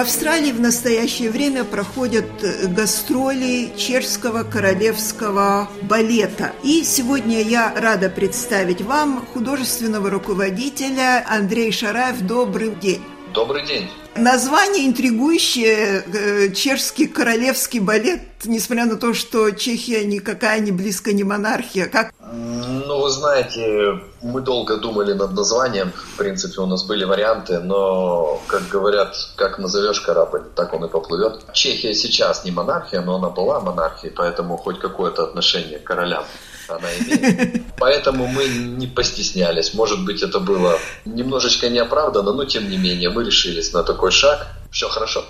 Австралии в настоящее время проходят э, гастроли чешского королевского балета. И сегодня я рада представить вам художественного руководителя Андрей Шараев. Добрый день. Добрый день. Название интригующее, э, чешский королевский балет, несмотря на то, что Чехия никакая не близко не монархия. Как? Ну, вы знаете, мы долго думали над названием. В принципе, у нас были варианты, но, как говорят, как назовешь корабль, так он и поплывет. Чехия сейчас не монархия, но она была монархией, поэтому хоть какое-то отношение к королям она имеет. Поэтому мы не постеснялись. Может быть, это было немножечко неоправданно, но тем не менее мы решились на такой шаг. Все хорошо.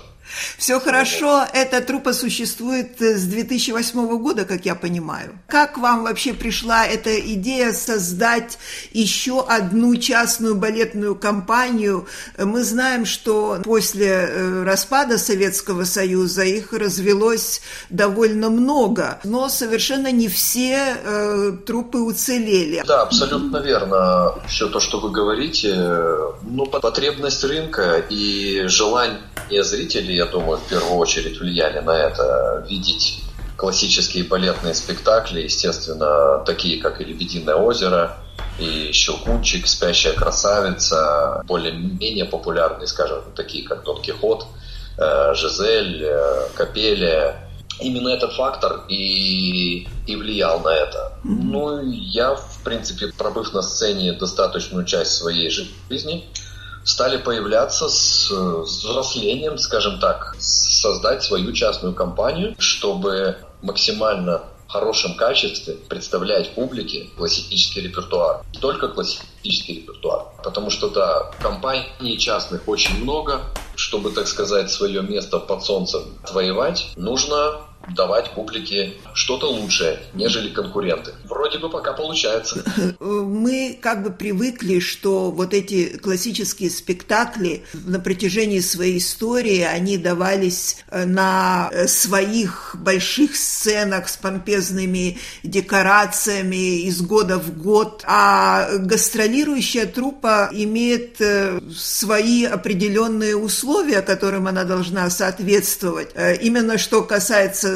Все хорошо, эта труппа существует с 2008 года, как я понимаю. Как вам вообще пришла эта идея создать еще одну частную балетную компанию? Мы знаем, что после э, распада Советского Союза их развелось довольно много, но совершенно не все э, труппы уцелели. Да, абсолютно верно. Все то, что вы говорите, ну, потребность рынка и желание зрителей я думаю, в первую очередь влияли на это. Видеть классические балетные спектакли, естественно, такие как и «Лебединое озеро», и «Щелкунчик», «Спящая красавица», более-менее популярные, скажем, такие как «Дон Кихот», э, «Жизель», э, «Капелия». Именно этот фактор и, и влиял на это. Ну, я, в принципе, пробыв на сцене достаточную часть своей жизни, стали появляться с, взрослением, скажем так, создать свою частную компанию, чтобы максимально хорошем качестве представлять публике классический репертуар. Только классический репертуар, потому что, да, компаний частных очень много. Чтобы, так сказать, свое место под солнцем отвоевать, нужно давать публике что-то лучшее, нежели конкуренты. Вроде бы пока получается. Мы как бы привыкли, что вот эти классические спектакли на протяжении своей истории, они давались э, на э, своих больших сценах с помпезными декорациями из года в год, а гастролирующая труппа имеет э, свои определенные условия, которым она должна соответствовать. Именно что касается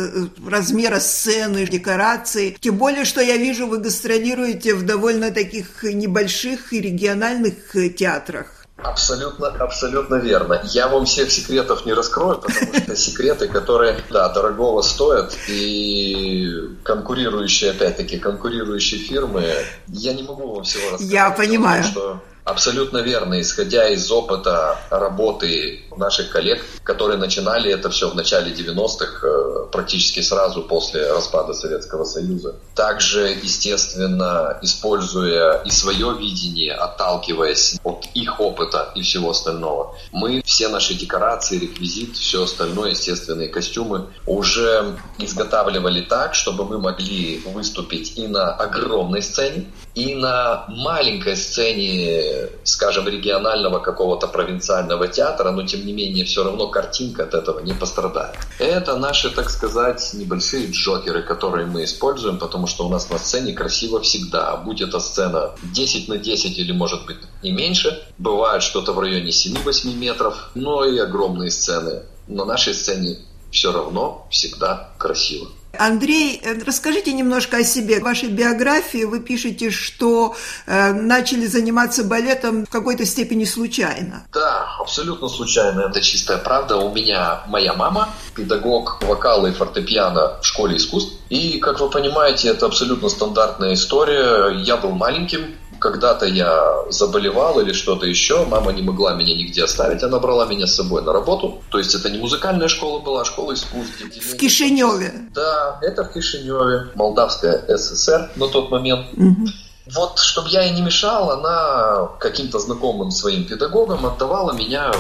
размера сцены, декораций. Тем более, что я вижу, вы гастролируете в довольно таких небольших и региональных театрах. Абсолютно, абсолютно верно. Я вам всех секретов не раскрою, потому что секреты, которые, да, дорогого стоят, и конкурирующие, опять-таки, конкурирующие фирмы, я не могу вам всего рассказать. Я понимаю. Что Абсолютно верно. Исходя из опыта работы наших коллег, которые начинали это все в начале 90-х, э, практически сразу после распада Советского Союза. Также, естественно, используя и свое видение, отталкиваясь от их опыта и всего остального, мы все наши декорации, реквизит, все остальное, естественные костюмы уже изготавливали так, чтобы мы могли выступить и на огромной сцене, и на маленькой сцене, скажем, регионального какого-то провинциального театра, но тем не менее все равно картинка от этого не пострадает. Это наши, так сказать, небольшие джокеры, которые мы используем, потому что у нас на сцене красиво всегда. Будь эта сцена 10 на 10 или может быть не меньше, бывает что-то в районе 7-8 метров, но и огромные сцены. На нашей сцене все равно всегда красиво. Андрей, э, расскажите немножко о себе. В вашей биографии вы пишете, что э, начали заниматься балетом в какой-то степени случайно. Да, абсолютно случайно. Это чистая правда. У меня моя мама, педагог вокала и фортепиано в школе искусств. И, как вы понимаете, это абсолютно стандартная история. Я был маленьким, когда-то я заболевал или что-то еще, мама не могла меня нигде оставить, она брала меня с собой на работу. То есть это не музыкальная школа была, а школа искусств. В Кишиневе? Да, это в Кишиневе, Молдавская ССР на тот момент. Угу. Вот, чтобы я ей не мешал, она каким-то знакомым своим педагогам отдавала меня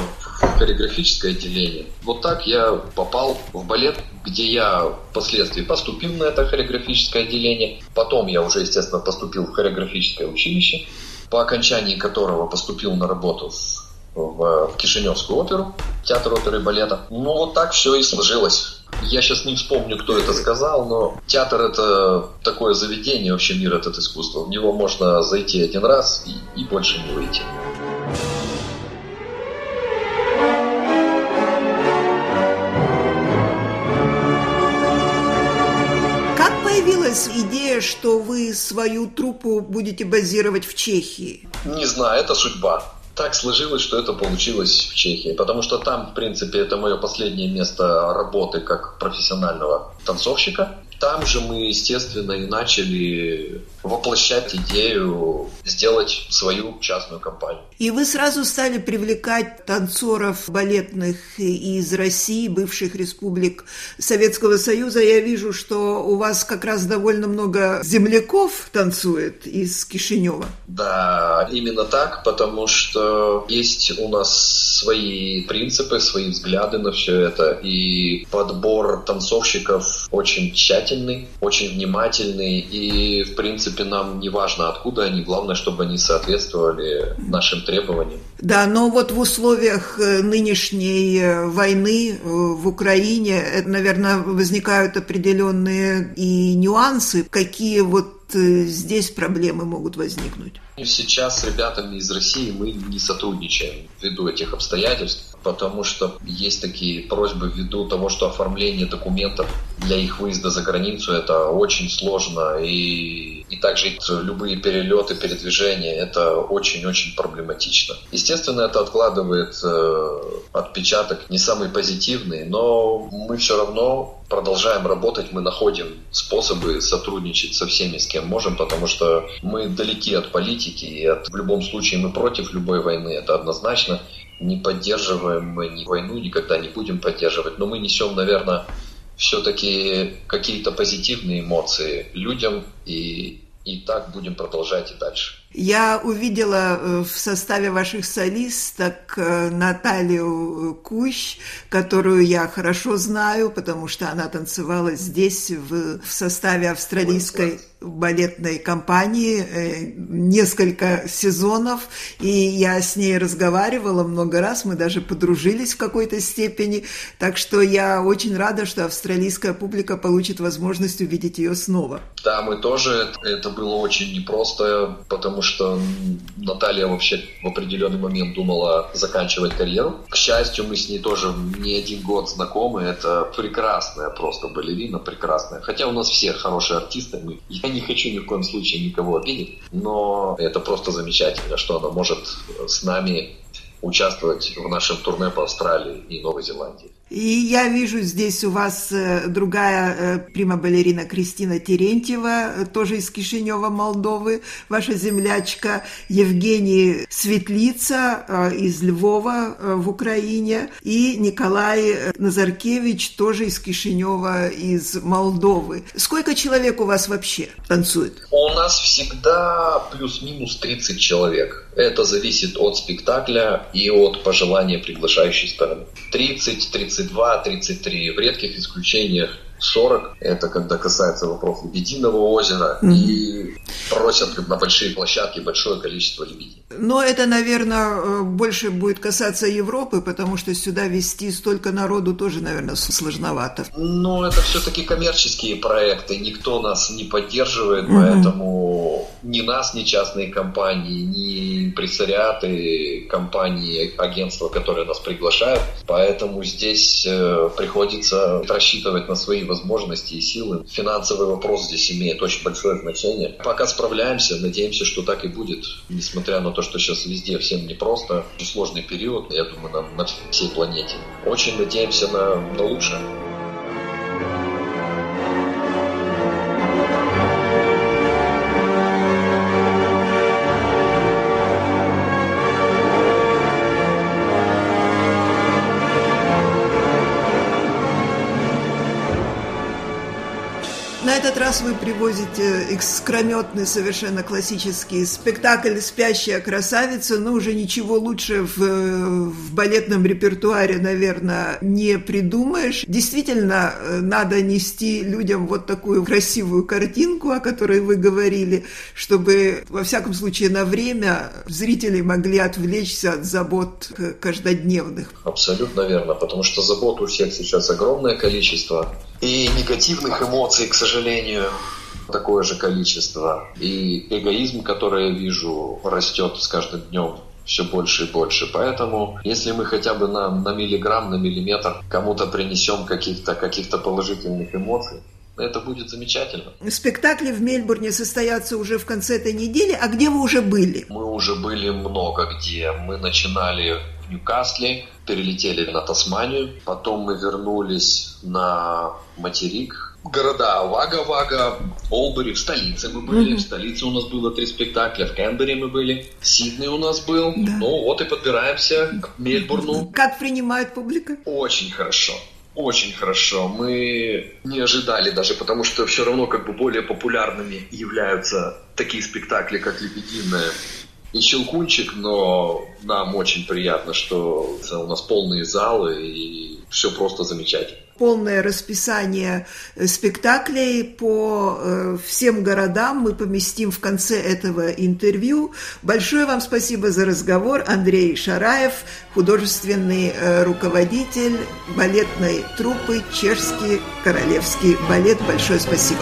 хореографическое отделение. Вот так я попал в балет, где я впоследствии поступил на это хореографическое отделение. Потом я уже, естественно, поступил в хореографическое училище, по окончании которого поступил на работу в, в Кишиневскую оперу, театр оперы и балета. Ну, вот так все и сложилось. Я сейчас не вспомню, кто это сказал, но театр это такое заведение, вообще мир этот искусство. В него можно зайти один раз и, и больше не выйти. появилась идея, что вы свою труппу будете базировать в Чехии? Не знаю, это судьба. Так сложилось, что это получилось в Чехии, потому что там, в принципе, это мое последнее место работы как профессионального танцовщика. Там же мы, естественно, и начали воплощать идею сделать свою частную компанию. И вы сразу стали привлекать танцоров балетных из России, бывших республик Советского Союза. Я вижу, что у вас как раз довольно много земляков танцует из Кишинева. Да, именно так, потому что есть у нас свои принципы, свои взгляды на все это. И подбор танцовщиков очень тщательный, очень внимательный. И, в принципе, нам не важно, откуда они, главное, чтобы они соответствовали нашим требованиям. Да, но вот в условиях э, нынешней э, войны э, в Украине, наверное, возникают определенные и нюансы. Какие вот здесь проблемы могут возникнуть? Сейчас с ребятами из России мы не сотрудничаем ввиду этих обстоятельств, потому что есть такие просьбы ввиду того, что оформление документов для их выезда за границу это очень сложно и и также любые перелеты, передвижения, это очень-очень проблематично. Естественно, это откладывает э, отпечаток не самый позитивный, но мы все равно продолжаем работать, мы находим способы сотрудничать со всеми, с кем можем, потому что мы далеки от политики, и от, в любом случае мы против любой войны, это однозначно. Не поддерживаем мы ни войну, никогда не будем поддерживать, но мы несем, наверное, все-таки какие-то позитивные эмоции людям и, и так будем продолжать и дальше. Я увидела э, в составе ваших солисток э, Наталью Кущ, которую я хорошо знаю, потому что она танцевала здесь в, в составе австралийской балетной компании э, несколько сезонов, и я с ней разговаривала много раз, мы даже подружились в какой-то степени, так что я очень рада, что австралийская публика получит возможность увидеть ее снова. Да, мы тоже, это было очень непросто, потому что Наталья вообще в определенный момент думала заканчивать карьеру. К счастью, мы с ней тоже не один год знакомы. Это прекрасная просто балерина, прекрасная. Хотя у нас все хорошие артисты. Мы, я не хочу ни в коем случае никого обидеть, но это просто замечательно, что она может с нами участвовать в нашем турне по Австралии и Новой Зеландии. И я вижу здесь у вас э, другая э, прима-балерина Кристина Терентьева, э, тоже из Кишинева, Молдовы, ваша землячка Евгений Светлица из Львова в Украине и Николай Назаркевич, тоже из Кишинева, из Молдовы. Сколько человек у вас вообще танцует? У нас всегда плюс-минус 30 человек. Это зависит от спектакля и от пожелания приглашающей стороны. 30-30 32, 33, в редких исключениях 40. Это когда касается вопроса лебединого озера. Mm-hmm. И просят на большие площадки большое количество лебедей. Но это, наверное, э, больше будет касаться Европы, потому что сюда вести столько народу тоже, наверное, сложновато. Ну, это все-таки коммерческие проекты. Никто нас не поддерживает, mm-hmm. поэтому ни нас, ни частные компании, ни импрессариаты, компании, агентства, которые нас приглашают. Поэтому здесь э, приходится рассчитывать на свои возможности и силы. Финансовый вопрос здесь имеет очень большое значение. Пока справляемся, надеемся, что так и будет. Несмотря на то, что сейчас везде всем непросто, сложный период, я думаю, на, на всей планете. Очень надеемся на, на лучшее. Этот раз вы привозите экскрометный, совершенно классический спектакль «Спящая красавица», но уже ничего лучше в, в балетном репертуаре, наверное, не придумаешь. Действительно, надо нести людям вот такую красивую картинку, о которой вы говорили, чтобы, во всяком случае, на время зрители могли отвлечься от забот каждодневных. Абсолютно верно, потому что забот у всех сейчас огромное количество. И негативных эмоций, к сожалению, такое же количество. И эгоизм, который я вижу, растет с каждым днем все больше и больше. Поэтому, если мы хотя бы на, на миллиграмм, на миллиметр кому-то принесем каких-то каких положительных эмоций, это будет замечательно. Спектакли в Мельбурне состоятся уже в конце этой недели. А где вы уже были? Мы уже были много где. Мы начинали в Ньюкасле, перелетели на Тасманию, потом мы вернулись на материк, города Вага-Вага, Олбери, в столице мы были, mm-hmm. в столице у нас было три спектакля, в Кенбери мы были, Сидней у нас был, да. ну вот и подбираемся к Мельбурну. Как принимает публика? Очень хорошо. Очень хорошо. Мы не ожидали даже, потому что все равно как бы более популярными являются такие спектакли, как «Лебединая» и «Щелкунчик», но нам очень приятно, что у нас полные залы и все просто замечательно полное расписание э, спектаклей по э, всем городам мы поместим в конце этого интервью. Большое вам спасибо за разговор. Андрей Шараев, художественный э, руководитель балетной труппы «Чешский королевский балет». Большое спасибо.